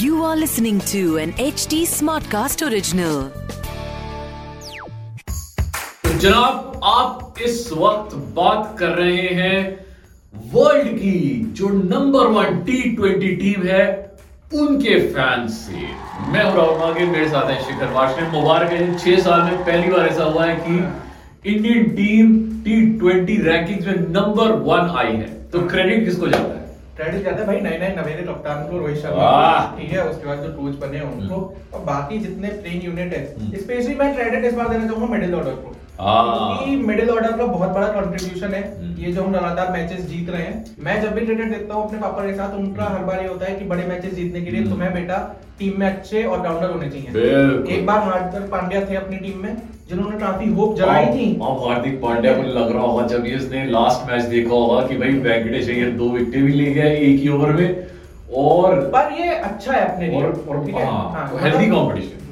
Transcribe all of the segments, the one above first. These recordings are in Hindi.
You are listening to an HD Smartcast original. तो जनाब, आप इस वक्त बात कर रहे हैं वर्ल्ड की जो number one T twenty team है, उनके फैंस से। मैं राहुल मेरे साथ है शिखर वाशने मुबारक है, छह साल में पहली बार ऐसा हुआ है कि Indian team T twenty ranking में नंबर वन आई है। तो क्रेडिट किसको जाता है? क्रेडिट जाता है भाई नए नए नवेले कप्तान को रोहित शर्मा ठीक है उसके बाद जो कोच बने हैं उनको। और बाकी जितने प्लेइंग यूनिट है हम्म। स्पेशली मैं क्रेडिट इस बार देना चाहूँगा मिडिल ऑर्डर को। क्योंकि मिडिल ऑर्डर का बहुत बड़ा कंट्रीब्यूशन है। हम्म। ये जो हम लगातार मैचेस जीत रहे हैं। मैं जब भी क्रिकेट देखता हूँ अपने पापा के साथ उनका हर बार ये होता है कि बड़े मैचेस जीतने के लिए हम्म। तुम्हें बेटा टीम में अच्छे और राउंडर होने चाहिए। एक बार हार्दिक पांड्या थे अपनी टीम में जिन्होंने काफ़ी होप जलाई थी। अब हार्दिक पांड्या को लग रहा होगा जब इसने लास्ट मैच देखा होगा कि भाई वेंकटेश अय्यर दो विकेट भी ले गया एक ही ओवर में। और पर ये अच्छा है अपने लिए। और- और- ठीक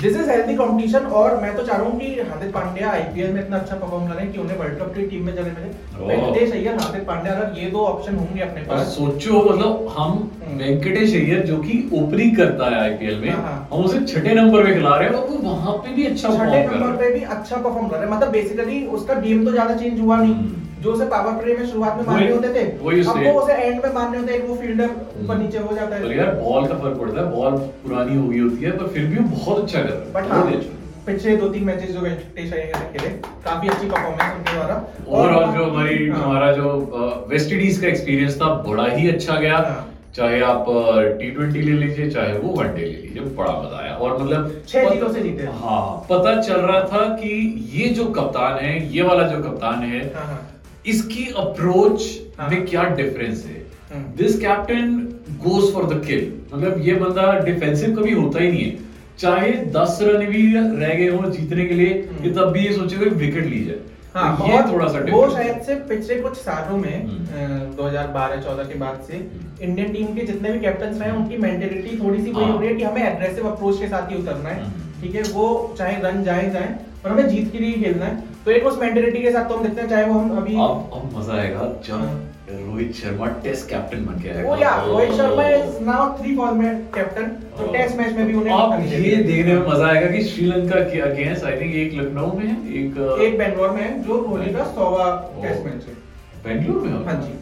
दिस इज़ हेल्दी कंपटीशन और मैं तो चाह रहा हूँ कि हार्दिक पांड्या आईपीएल में इतना अच्छा परफॉर्म करें कि उन्हें वर्ल्ड कप की टीम में चले मिले ओह। वेंकटेश अय्यर हार्दिक पांड्या अगर ये दो ऑप्शन होंगे अपने पास सोचो मतलब हम हम्म। वेंकटेश अय्यर जो कि ओपनिंग करता है आईपीएल में हाँ, हाँ। हम उसे छठे नंबर पे खिला रहे हैं और वो वहाँ पे भी अच्छा छठे नंबर पे भी अच्छा परफॉर्म कर रहे हैं मतलब बेसिकली उसका गेम तो ज़्यादा चेंज हुआ नहीं हम्म। जो उसे पावर प्ले में शुरुआत में मारने होते थे अब वो उसे एंड में मारने होते हैं वो फील्डर ऊपर नीचे हो जाता है यार बॉल का फ़र्क पड़ता है बॉल पुरानी हो गई होती है पर फिर भी वो बहुत अच्छा कर रहा है बट हाँ अच्छा पिछले दो तीन मैचेस जो वेंकटेश अय्यर ने खेले काफ़ी अच्छी परफॉर्मेंस उनके द्वारा ओवरऑल जो हमारी हाँ। हमारा जो वेस्ट इंडीज का एक्सपीरियंस था बड़ा ही अच्छा गया हाँ। चाहे आप टी ट्वेंटी ले लीजिए चाहे वो वनडे ले लीजिए बड़ा मज़ा आया और मतलब छह ज़ीरो से जीते। हाँ पता चल रहा था कि ये जो कप्तान है ये वाला जो कप्तान है हाँ, हाँ। इसकी अप्रोच हाँ। में क्या डिफरेंस है। This captain goes for the kill मतलब ये बंदा डिफेंसिव कभी होता ही नहीं है चाहे दस रन भी रह गए हो जीतने के लिए हम्म। ये तब भी ये सोचेगा विकेट ली जाए हाँ, तो ये थोड़ा सा वो शायद से पिछले कुछ सालों में हम्म। 2012-14 के बाद से इंडियन टीम के जितने भी कैप्टन रहे हैं उनकी मेंटेलिटी थोड़ी सी वही हाँ। हो रही है कि हमें एग्रेसिव अप्रोच के साथ ही उतरना है। ठीक है वो चाहे रन जाए जाए पर हमें जीत के लिए खेलना है। तो एक उस मेंटेलिटी के साथ तो हम देखते हैं चाहे वो हम अभी अब अब मज़ा आएगा जब रोहित शर्मा टेस्ट कैप्टन बन के आएगा। वो या Rohit Sharma is now three format captain तो टेस्ट मैच में भी उन्हें अब ये। देखने में मज़ा आएगा कि श्रीलंका के अगेंस्ट आई थिंक एक लखनऊ में है एक एक बेंगलोर में है जो कोहली का सौवा ओ। टेस्ट मैच है। बेंगलुरु में? हाँ जी।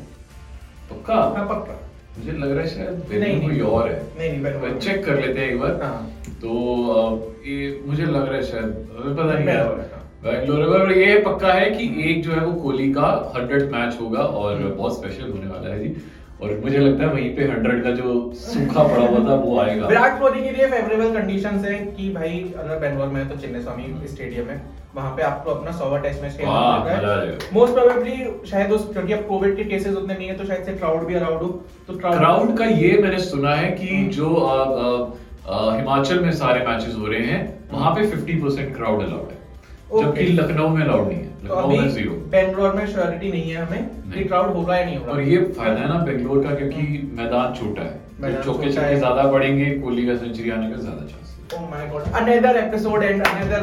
पक्का? हाँ पक्का। मुझे लग रहा है शायद नहीं, कोई और है। नहीं नहीं चेक कर लेते हैं एक बार। हाँ। तो ये मुझे लग रहा है शायद हमें पता नहीं बेंगलोर है। में ये पक्का है कि एक जो है वो कोहली का हंड्रेड मैच होगा और हम्म। बहुत स्पेशल होने वाला है जी। और मुझे लगता है वहीं पे हंड्रेड का जो सूखा पड़ा हुआ था वो आएगा विराट कोहली के लिए फेवरेबल कंडीशन है कि भाई अगर बेंगलोर में है तो चिन्ने स्वामी स्टेडियम है वहाँ पे आपको अपना सौवा टेस्ट मैच खेलना। मोस्ट प्रोबेबली शायद उस क्योंकि अब कोविड के केसेस उतने नहीं है तो शायद से क्राउड भी अलाउड हो तो क्राउड का ये मैंने सुना है कि। जो हिमाचल में सारे मैचेस हो रहे हैं वहाँ पे 50 परसेंट क्राउड अलाउड है जबकि लखनऊ में अलाउड नहीं है। तो लखनऊ में ज़ीरो बेंगलोर में श्योरिटी नहीं है हमें। कि। क्राउड होगा या नहीं होगा और ये फ़ायदा है ना बेंगलोर का क्योंकि मैदान छोटा है। चौके छक्के ज़्यादा पड़ेंगे कोहली का सेंचुरी आने का ज़्यादा चांस है। Oh my god. Another episode and another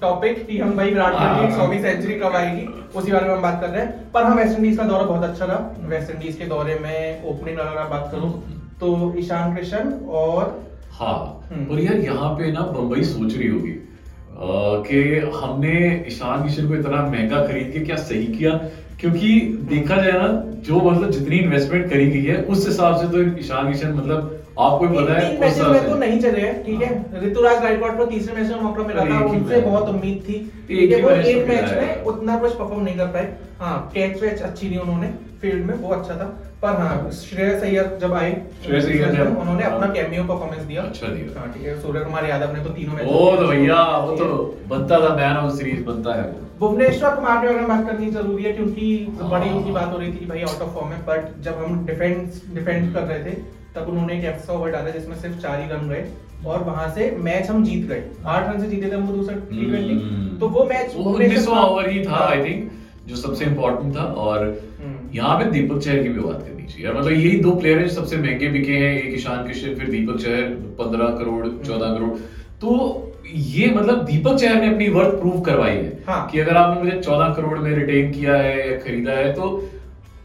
topic कि हम भाई विराट कोहली हाँ। सौवीं सेंचुरी कब आएगी उसी बारे में हम बात कर रहे हैं। पर हाँ वेस्ट इंडीज का दौरा बहुत अच्छा रहा। वेस्ट इंडीज के दौरे में ओपनिंग अगर आप बात करूँ तो ईशान किशन और हाँ। हम्म। और यार यहाँ पे ना बम्बई सोच रही होगी। कि हमने ईशान किशन को इतना महँगा खरीद के क्या सही किया? क्योंकि देखा जाए ना, जो मतलब जितनी इन्वेस्टमेंट करी गई है, उस हिसाब से तो ईशान किशन मतलब आपको पता है तीन मैचेस में तो नहीं चले हैं ठीक है? ऋतुराज गायकवाड़ को तीसरे मैच में मौका मिला था उनसे बहुत उम्मीद थी। ठीक है वो तो एक मैच में उतना कुछ परफॉर्म नहीं कर पाए। हाँ कैच वैच अच्छी थी उन्होंने फ़ील्ड में वो अच्छा था। पर हाँ श्रेयस अय्यर जब आए श्रेयस अय्यर उन्होंने अपना हाँ। कैमियो परफॉर्मेंस दिया। अच्छा दिया। हाँ ठीक है सूर्य कुमार यादव ने तो तीनों मैच वो तो भैया वो तो बनता था मैन ऑफ़ सीरीज़ बनता है भुवनेश्वर कुमार के बारे में बात करनी ज़रूरी है क्योंकि हाँ। बड़ी उनकी बात हो रही थी कि भाई आउट ऑफ़ फॉर्म है बट जब हम डिफेंस डिफेंड कर रहे थे तब उन्होंने एक एक्स्ट्रा ओवर डाला जिसमें सिर्फ़ चार ही रन रहे और वहाँ से मैच हम जीत गए आठ रन से जीते थे हम दूसरा टी हम्म। ट्वेंटी तो वो मैच उन्नीसवां ओवर ही था हाँ। आई थिंक जो सबसे इम्पोर्टेंट था और हम्म। यहाँ पे दीपक चहर की भी बात करनी चाहिए यार मतलब यही दो प्लेयर हैं जो सबसे महँगे बिके हैं एक ईशान किशन फिर दीपक चहर पंद्रह करोड़ चौदह करोड़ तो ये मतलब दीपक चहर ने अपनी वर्थ प्रूव करवाई है हाँ। कि अगर आपने मुझे चौदह करोड़ में रिटेन किया है या खरीदा है तो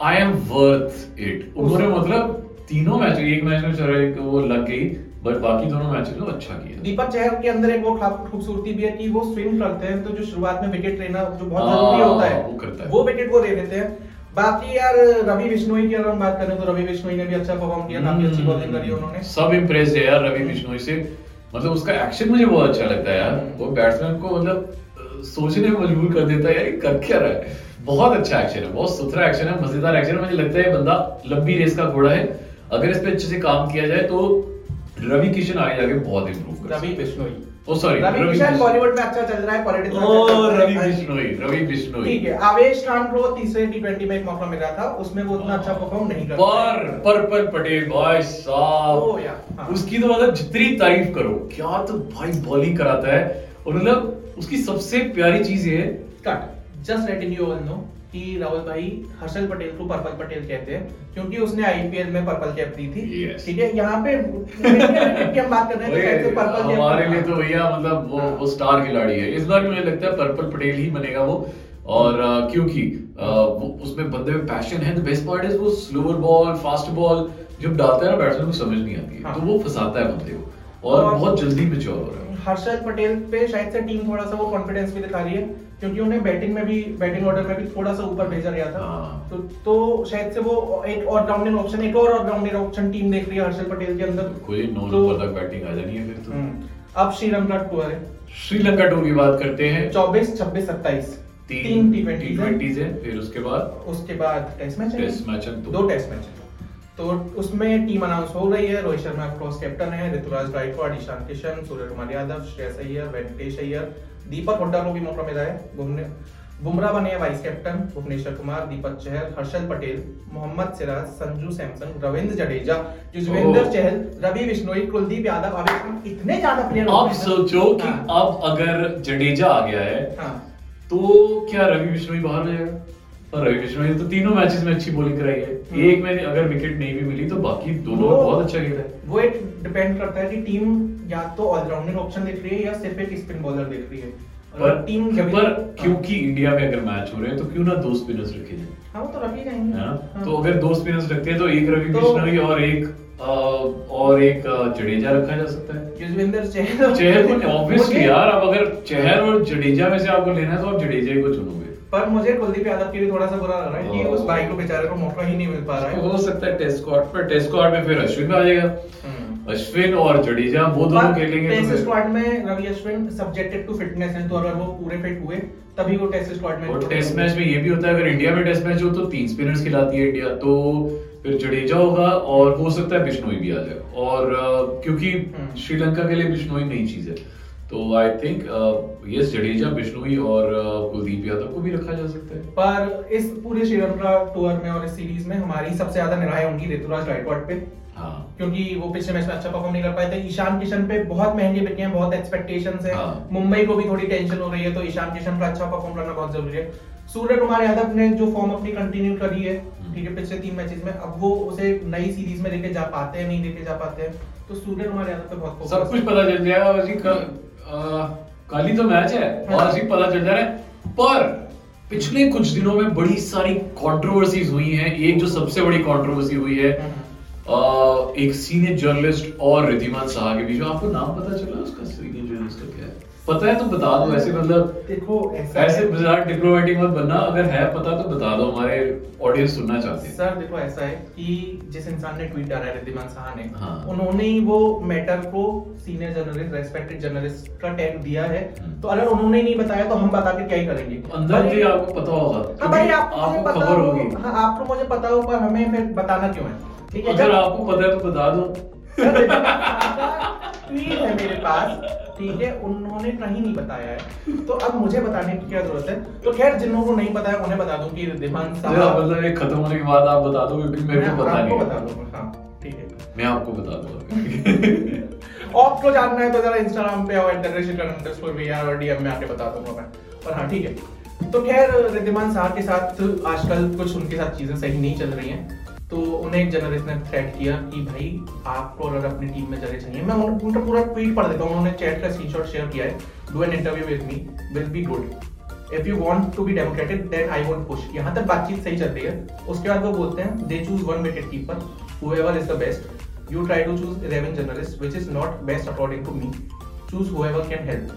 आई एम वर्थ इट उन्होंने मतलब तीनों मैच एक मैच में चलो वो लग गई बट बाकी दोनों मैचेस में अच्छा किया। दीपक चहर के अंदर एक वो खूबसूरती भी है कि वो स्विंग करते हैं तो जो शुरुआत में विकेट लेना जो बहुत हाँ, ज़रूरी होता है वो करता है। वो विकेट वो ले लेते हैं। बाकी यार रवि बिश्नोई की अगर हम बात करें तो रवि बिश्नोई ने भी अच्छा परफॉर्म किया काफ़ी अच्छी बॉलिंग करी उन्होंने। सब इम्प्रेस है यार रवि बिश्नोई से। मतलब उसका एक्शन मुझे बहुत अच्छा लगता है यार। हम्म। वो बैट्समैन को मतलब सोचने में मजबूर कर देता है यार ये कर क्या रहा है? बहुत अच्छा एक्शन है बहुत सुथरा एक्शन है मज़ेदार एक्शन है। मुझे लगता है ये बंदा लंबी रेस का घोड़ा है। अगर इस पे अच्छे से काम किया जाए तो रवि किशन आगे जाके बहुत इंप्रूव कर रवि बिश्नोई ओ सॉरी रवि किशन बॉलीवुड में अच्छा चल रहा है पॉलिटिक्स ओ। रवि बिश्नोई रवि बिश्नोई ठीक है आवेश खान को तीसरे टी ट्वेंटी में एक मौका मिला था उसमें वो उतना अच्छा परफॉर्म नहीं कर पर पर्पल पटेल भाई ओ साहब या हाँ। उसकी तो मतलब जितनी तारीफ़ करो क्या तो भाई बॉलिंग कराता है। और मतलब उसकी सबसे प्यारी चीज़ ये है cut just letting you all know कि राहुल भाई हर्षल पटेल को पर्पल पटेल कहते हैं क्योंकि उसने आईपीएल में पर्पल कैप दी थी। ठीक है यहाँ पे की हम बात कर रहे हैं तो पर्पल हमारे लिए तो भैया मतलब वो। वो स्टार खिलाड़ी है। इस बार भी मुझे लगता है पर्पल पटेल ही बनेगा वो। और अ, क्योंकि वो उसमें बंदे में पैशन है द बेस्ट पार्ट इज़ वो स्लोअर बॉल फास्ट बॉल जब डालता है ना बैट्समैन को समझ नहीं आती है। हाँ। तो वो फंसाता है बंदे को। और और- बहुत जल्दी मेच्योर हो रहा है। हर्षल पटेल पे शायद से टीम थोड़ा सा वो कॉन्फिडेंस भी दिखा रही है क्योंकि उन्हें बैटिंग में भी बैटिंग ऑर्डर में भी थोड़ा सा ऊपर भेजा गया था। हाँ। तो तो शायद से वो एक ऑलराउंडिंग ऑप्शन एक और ऑलराउंडिंग ऑप्शन टीम देख रही है हर्षल पटेल के अंदर। कोई नौ तो- नंबर तक बैटिंग आ जानी है फिर तो। हम्म, अब श्रीलंका टूर है। श्रीलंका टूर की बात करते हैं। चौबीस छब्बीस सत्ताईस। तीन टी ट्वेंटी है। फिर उसके बाद उसके बाद टेस्ट मैच टेस्ट मैच दो। दो टेस्ट मैच है। तो उसमें टीम अनाउंस हो रही है। रोहित शर्मा क्रॉस कैप्टन है ऋतुराज गायकवाड़ ईशान किशन सूर्य कुमार यादव श्रेयस अय्यर वेंकटेश अय्यर दीपक हुड्डा को भी मौका मिला है। घूमने बुमराह बने वाइस कैप्टन भुवनेश्वर कुमार दीपक चहल हर्षल पटेल मोहम्मद सिराज संजू सैमसन रविंद्र जडेजा युजवेंद्र चहल रवि बिश्नोई कुलदीप यादव खान इतने ज़्यादा प्लेयर अब सोचो कि अब अगर जडेजा आ गया है हाँ। तो क्या रवि बिश्नोई बाहर हो जाएगा? रवि बिश्नोई तो तीनों मैचेस में अच्छी बॉलिंग कराई है। एक में अगर विकेट नहीं भी मिली तो बाकी दोनों बहुत अच्छा खेला है। वो एक डिपेंड करता है कि टीम या तो ऑलराउंडिंग ऑप्शन देख रही है या सिर्फ़ एक स्पिन बॉलर देख रही है। पर टीम पर क्योंकि इंडिया में अगर मैच हो रहे हैं तो क्यों ना दो स्पिनर्स रखे जाए? हाँ वो तो रखी है ना हाँ। तो अगर दो स्पिनर्स रखते हैं तो एक रवि तो- बिश्नोई और एक और एक जडेजा रखा जा सकता है। युजवेंद्र चहल। चहर को ऑब्वियसली यार अब अगर चहर और जडेजा में से आपको लेना है तो आप जडेजा ही को चुनोगे। पर मुझे कुलदीप यादव के लिए थोड़ा सा बुरा लग रहा है कि हाँ। उस भाई को बेचारे को मौका ही नहीं मिल पा रहा है हो सकता है टेस्ट स्क्वाड पर टेस्ट स्क्वाड में फिर अश्विन आ जाएगा हम्म। अश्विन और जडेजा वो दोनों खेलेंगे टेस्ट तो स्क्वाड में Ravi Ashwin subjected to fitness है तो अगर वो पूरे फिट हुए तभी वो टेस्ट स्क्वाड में और टेस्ट मैच में ये भी होता है अगर इंडिया में टेस्ट मैच हो तो तीन स्पिनर्स खिलाती है इंडिया तो फिर जडेजा होगा और हो सकता है बिश्नोई भी आ जाए और क्योंकि हम्म। श्रीलंका के लिए बिश्नोई नई चीज़ है तो I think yes Jadeja Bishnoi और कुलदीप यादव को भी रखा जा सकता है। पर इस पूरे श्रीलंका टूर में और इस सीरीज़ में हमारी सबसे ज़्यादा निराय होंगी ऋतुराज गायकवाड़ पे। हाँ। क्योंकि वो पिछले मैच में अच्छा परफॉर्म नहीं कर पाए थे। ईशान किशन पे बहुत महँगे बिके हैं बहुत एक्सपेक्टेशंस है। हाँ। मुंबई को भी थोड़ी टेंशन हो रही है तो ईशान किशन का अच्छा परफॉर्म करना बहुत ज़रूरी है। सूर्य कुमार यादव ने जो फॉर्म अपनी कंटिन्यू करी है हम्म। ठीक है पिछले तीन मैचेस में अब वो उसे नई सीरीज़ में लेके जा पाते हैं नहीं लेके जा पाते हैं। तो सूर्य कुमार यादव पे बहुत सब कुछ पता चल जाएगा कल ही तो मैच है हाँ। और अभी पता चल जा रहा है। पर पिछले कुछ दिनों में बड़ी सारी कंट्रोवर्सीज हुई हैं। एक जो सबसे बड़ी कंट्रोवर्सी हुई है आ, एक सीनियर जर्नलिस्ट और रिधिमान शाह के बीच में। आपको नाम पता चला उसका? पता है तो बता दो ऐसे मतलब देखो ऐसे बाज़ार डिप्लोमेटिक मत बनना अगर है पता तो बता दो हमारे ऑडियंस सुनना चाहते हैं। सर देखो ऐसा है कि जिस इंसान ने ट्वीट डाला है रिद्धिमान साहा ने हाँ। उन्होंने ही वो मैटर को सीनियर जर्नलिस्ट रेस्पेक्टेड जर्नलिस्ट का टैग दिया है। हम्म। तो अगर उन्होंने ही नहीं बताया तो हम बता के क्या ही करेंगे? अंदर पर- भी आपको पता होगा हाँ भाई आपको खबर होगी। हाँ आपको मुझे पता हो पर हमें फिर बताना क्यों है? ठीक है अगर आपको पता है तो बता दो। ट्वीट है मेरे पास। ठीक है उन्होंने कहीं नहीं बताया है। तो अब मुझे बताने की क्या ज़रूरत है? तो खैर जिन लोगों को नहीं बताया उन्हें बता दूँ कि रिद्धिमान या साहा मतलब ये खत्म होने के बाद आप बता दो क्योंकि मेरे मैं को पता नहीं बता है। दूँगा हाँ ठीक है। मैं आपको बता दूँगा। आपको जानना है तो जरा इंस्टाग्राम पे और भी और डीएम में आके बता दूँगा मैं। और हाँ ठीक है। तो खैर रिद्धिमान साहब के साथ आजकल कुछ उनके साथ चीज़ें सही नहीं चल रही हैं। तो उन्हें एक जर्नलिस्ट ने थ्रेट किया कि भाई, आपको अगर अपनी टीम में जगह चाहिए। मैं उनका पूरा ट्वीट पढ़ देता हूँ, उन्होंने चैट का स्क्रीनशॉट शेयर किया है। Do an interview with me will be good if you want to be democratic then I won't push यहाँ तक बातचीत सही चल रही है। उसके बाद वो बोलते हैं they choose one wicket keeper whoever is the best. You try to choose 11 journalists, which is not best according to me. Choose whoever can help.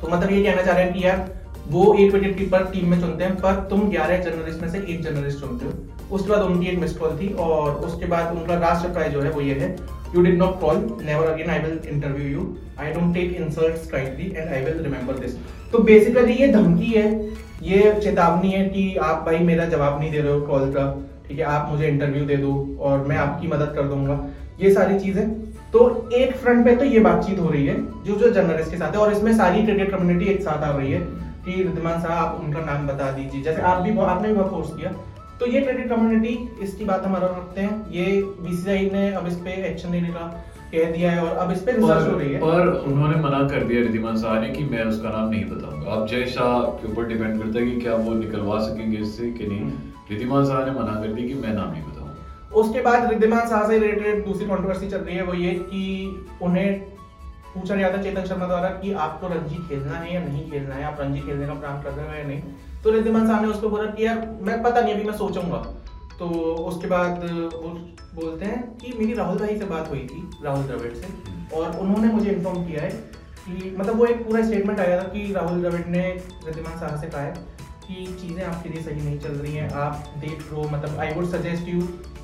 तो मतलब ये कहना चाह रहे हैं कि यार, वो एक विकेट कीपर टीम में चुनते हैं, पर तुम 11 जर्नलिस्ट में से एक जर्नलिस्ट चुनते हो। उसके बाद उनकी एक मिस कॉल थी और उसके बाद उनका लास्ट रिप्लाई जो है वो ये है you did not call never again I will interview you I don't take insults kindly and I will remember this तो बेसिकली ये धमकी है, ये चेतावनी है कि आप भाई मेरा जवाब नहीं दे रहे हो कॉल का, ठीक है, आप मुझे इंटरव्यू दे दो और मैं आपकी मदद कर दूँगा। ये सारी चीज़ें। तो एक फ्रंट पे तो ये बातचीत हो रही है, जो जो जर्नलिस्ट के साथ है और इसमें सारी क्रिकेट कम्युनिटी एक साथ आ रही है कि रिद्धिमान साहब, आप उनका नाम बता दीजिए। जैसे आप भी आपने भी बहुत फोर्स किया तो ये क्रिकेट कम्युनिटी इसकी बात हमारा रखते हैं। ये बीसीसीआई ने अब इस पे एक्शन लेने का कह दिया है और अब इस पे रिसर्च हो रही है। पर उन्होंने मना कर दिया रिद्धिमान शाह ने कि मैं उसका नाम नहीं बताऊँगा। अब जय शाह के ऊपर डिपेंड करता है कि क्या वो निकलवा सकेंगे इससे कि नहीं। हम्म। रिद्धिमान शाह ने मना कर दिया कि मैं नाम नहीं बताऊँगा। उसके बाद रिद्धिमान शाह से रिलेटेड दूसरी कंट्रोवर्सी चल रही है वो ये कि उन्हें पूछा गया था चेतन शर्मा द्वारा कि आपको रणजी खेलना है या नहीं खेलना है? आप रणजी खेलने का प्लान कर रहे हो या नहीं? तो रिद्धिमान साहब ने उसको बोला कि यार मैं पता नहीं अभी मैं सोचूँगा। तो उसके बाद वो बोलते हैं कि मेरी राहुल भाई से बात हुई थी राहुल द्रविड़ से और उन्होंने मुझे इन्फॉर्म किया है कि मतलब वो एक पूरा स्टेटमेंट आया था कि राहुल द्रविड़ ने रिद्धिमान साहा से कहा है कि चीज़ें आपके लिए सही नहीं चल रही हैं आप देख लो मतलब I would suggest you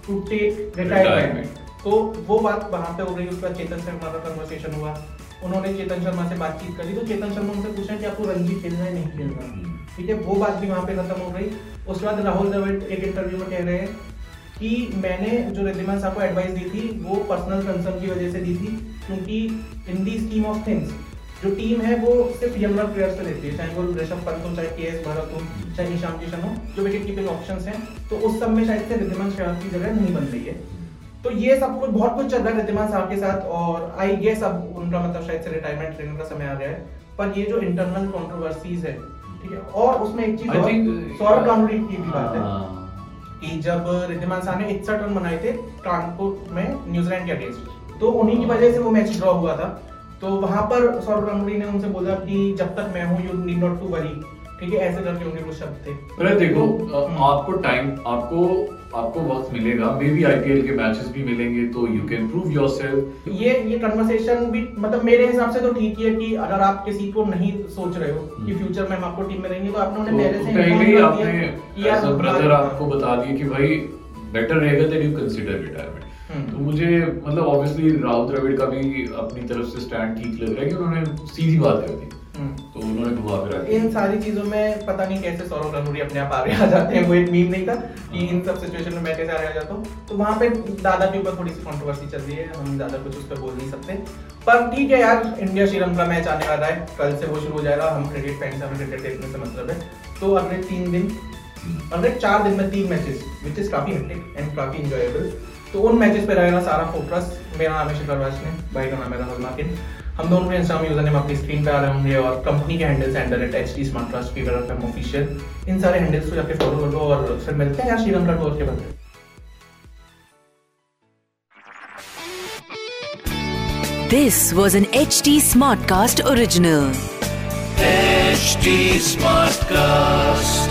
to take retirement तो वो बात वहाँ पे हो गई उसके चेतन शर्मा का कन्वर्सेशन हुआ। उन्होंने चेतन शर्मा से बातचीत करी तो चेतन शर्मा उनसे पूछा कि आपको रणजी खेलना है नहीं खेलना। ठीक है वो बात भी वहाँ पे खत्म हो गई। उसके बाद राहुल द्रविड़ एक इंटरव्यू में कह रहे हैं कि मैंने जो रिद्धिमान साहब को एडवाइस दी थी वो पर्सनल कंसर्न की वजह से दी थी क्योंकि in the scheme of things जो टीम है वो सिर्फ़ यंगर प्लेयर्स पे लेती है। चाहे वो ऋषभ पंत हो चाहे के एस भरत हो चाहे ईशान किशन हो जो विकेट कीपिंग ऑप्शन हैं तो उस सब में शायद से रिद्धिमान साहब की जगह नहीं बन रही है। तो ये सब कुछ बहुत कुछ चल रहा है रिद्धिमान साहब के साथ और आई गेस अब उनका मतलब शायद से रिटायरमेंट लेने का समय आ गया है। पर ये जो इंटरनल कंट्रोवर्सीज है ठीक है और उसमें एक चीज़ सौरभ गांगुली की भी बात है हाँ। कि जब रिद्धिमान साहब ने इकसठ रन बनाए थे कानपुर में न्यूजीलैंड के अगेंस्ट तो उन्हीं की वजह से वो मैच ड्रॉ हुआ था। तो वहाँ पर सौरभ गांगुली ने उनसे बोला कि जब तक मैं हूँ you need not to worry ठीक है ऐसे करके उनके कुछ शब्द थे अरे देखो तो, हम्म। आपको टाइम आपको आपको वक्त मिलेगा मे बी आईपीएल के मैचेस भी मिलेंगे तो यू कैन प्रूव योरसेल्फ ये ये कन्वर्सेशन भी मतलब मेरे हिसाब से तो ठीक ही है कि अगर आप किसी को नहीं सोच रहे हो कि हम्म। फ्यूचर में हम आपको टीम में रहेंगे तो आपने तो उन्हें पहले से पहले ही आपने यार ब्रदर आपको बता दिया कि भाई बेटर रहेगा दैट यू कंसीडर रिटायरमेंट हम्म। तो मुझे मतलब ऑब्वियसली राहुल द्रविड़ का भी अपनी तरफ़ से स्टैंड ठीक लग रहा है कि उन्होंने सीधी बात कर दी हम्म। तो उन्होंने घुमा फिरा इन सारी चीज़ों में पता नहीं कैसे सौरभ गांगुली अपने आप आगे आ जाते हैं वो एक मीम नहीं था कि इन सब सिचुएशन में मैं कैसे आगे आ जाता हूँ। तो वहाँ पे दादा के ऊपर थोड़ी सी कंट्रोवर्सी चल रही है हम ज़्यादा कुछ उस पर बोल नहीं सकते। पर ठीक है यार इंडिया श्रीलंका मैच आने वाला है कल से वो शुरू हो जाएगा हम क्रिकेट फैंस हमें क्रिकेट देखने से मतलब है। तो अगले तीन दिन अगले चार दिन में तीन मैचेस विच इज़ काफ़ी हेक्टिक एंड काफ़ी इंजॉयबल तो उन मैचेस पे रहेगा सारा फोकस मेरा नाम है शिखर वाशने भाई का नाम है राहुल मार्किन। हम दोनों के इंस्टाग्राम यूज़र नेम आपकी स्क्रीन पे आ रहे होंगे और कंपनी के handles under at H D smart trust fever F M official इन सारे हैंडल्स को जाके फॉलो कर लो और फिर मिलते हैं यार श्रीलंका टूर के बाद This was an HT Smartcast original. HD Smartcast.